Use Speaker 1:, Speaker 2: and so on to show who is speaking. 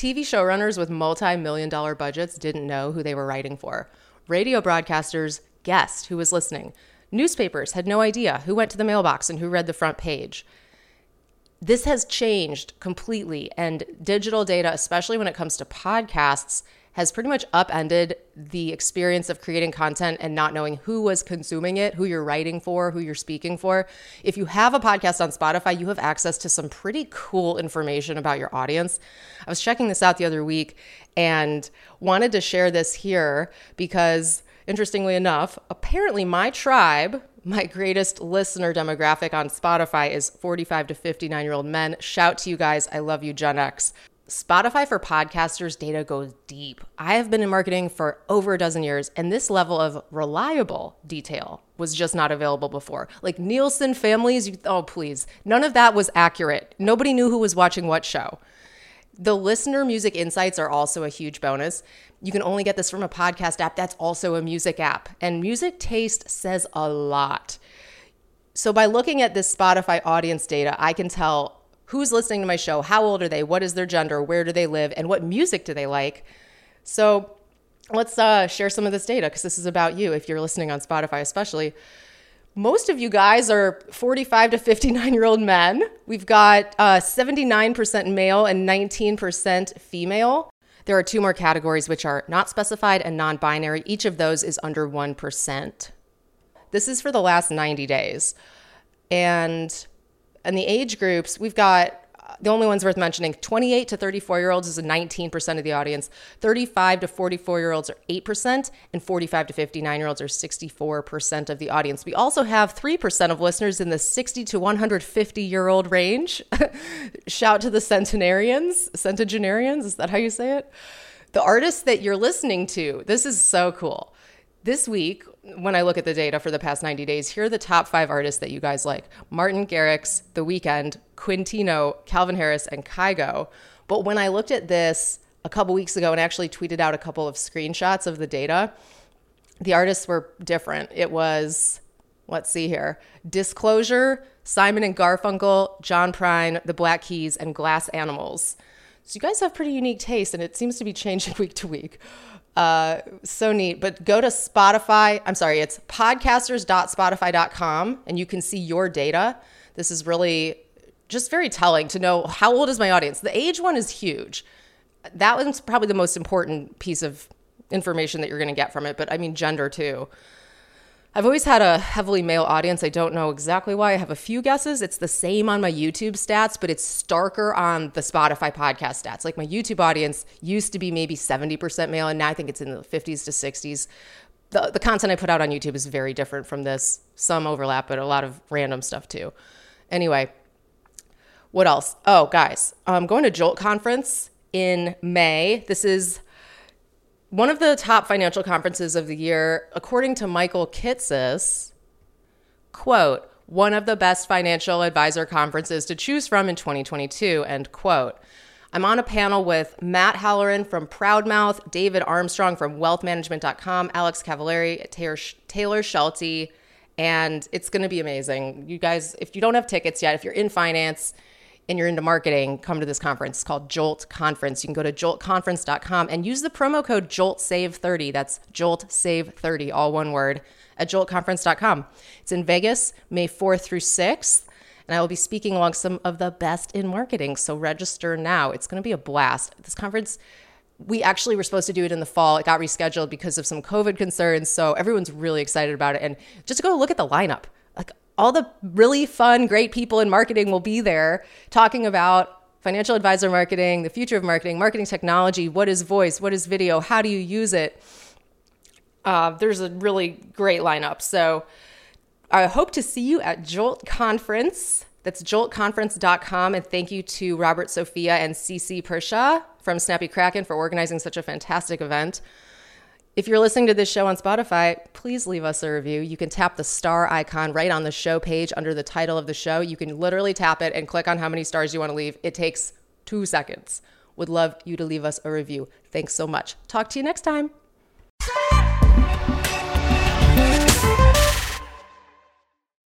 Speaker 1: TV showrunners with multi million dollar budgets didn't know who they were writing for. Radio broadcasters guessed who was listening. Newspapers had no idea who went to the mailbox and who read the front page. This has changed completely, and digital data, especially when it comes to podcasts, has pretty much upended the experience of creating content and not knowing who was consuming it, who you're writing for, who you're speaking for. If you have a podcast on Spotify, you have access to some pretty cool information about your audience. I was checking this out the other week and wanted to share this here because interestingly enough, apparently my tribe, my greatest listener demographic on Spotify is 45 to 59 year old men. Shout to you guys. I love you, Gen X. Spotify for podcasters data goes deep. I have been in marketing for over a dozen years, and this level of reliable detail was just not available before. Like Nielsen families, you, oh, please. None of that was accurate. Nobody knew who was watching what show. The listener music insights are also a huge bonus. You can only get this from a podcast app that's also a music app, and music taste says a lot. So, by looking at this Spotify audience data, I can tell who's listening to my show, how old are they, what is their gender, where do they live, and what music do they like. So let's uh, share some of this data because this is about you if you're listening on Spotify, especially. Most of you guys are 45 to 59 year old men. We've got uh, 79% male and 19% female. There are two more categories, which are not specified and non binary. Each of those is under 1%. This is for the last 90 days. And and the age groups, we've got uh, the only ones worth mentioning 28 to 34 year olds is a 19% of the audience. 35 to 44 year olds are 8% and 45 to 59 year olds are 64% of the audience. We also have 3% of listeners in the 60 to 150 year old range. Shout to the centenarians centenarians is that how you say it? The artists that you're listening to this is so cool this week, when I look at the data for the past 90 days, here are the top five artists that you guys like Martin Garrix, The Weeknd, Quintino, Calvin Harris, and Kygo. But when I looked at this a couple weeks ago and actually tweeted out a couple of screenshots of the data, the artists were different. It was, let's see here, Disclosure, Simon and Garfunkel, John Prine, The Black Keys, and Glass Animals. So you guys have pretty unique taste, and it seems to be changing week to week. Uh, so neat. But go to Spotify. I'm sorry, it's podcasters.spotify.com and you can see your data. This is really just very telling to know how old is my audience. The age one is huge. That one's probably the most important piece of information that you're going to get from it, but I mean, gender too. I've always had a heavily male audience. I don't know exactly why. I have a few guesses. It's the same on my YouTube stats, but it's starker on the Spotify podcast stats. Like my YouTube audience used to be maybe 70% male, and now I think it's in the 50s to 60s. The, the content I put out on YouTube is very different from this. Some overlap, but a lot of random stuff too. Anyway, what else? Oh, guys, I'm going to Jolt Conference in May. This is one of the top financial conferences of the year, according to Michael Kitces, quote, one of the best financial advisor conferences to choose from in 2022, end quote. I'm on a panel with Matt Halloran from Proudmouth, David Armstrong from wealthmanagement.com, Alex Cavallari, Taylor, Taylor Schulte, and it's going to be amazing. You guys, if you don't have tickets yet, if you're in finance, and you're into marketing, come to this conference. It's called Jolt Conference. You can go to joltconference.com and use the promo code JOLTSAVE30. That's JOLTSAVE30, all one word, at joltconference.com. It's in Vegas, May 4th through 6th. And I will be speaking along some of the best in marketing. So register now. It's going to be a blast. This conference, we actually were supposed to do it in the fall. It got rescheduled because of some COVID concerns. So everyone's really excited about it. And just go look at the lineup all the really fun, great people in marketing will be there talking about financial advisor marketing, the future of marketing, marketing technology, what is voice, what is video, how do you use it. Uh, there's a really great lineup. So I hope to see you at Jolt Conference. That's joltconference.com. And thank you to Robert Sofia and CC Pershaw from Snappy Kraken for organizing such a fantastic event. If you're listening to this show on Spotify, please leave us a review. You can tap the star icon right on the show page under the title of the show. You can literally tap it and click on how many stars you want to leave. It takes two seconds. Would love you to leave us a review. Thanks so much. Talk to you next time.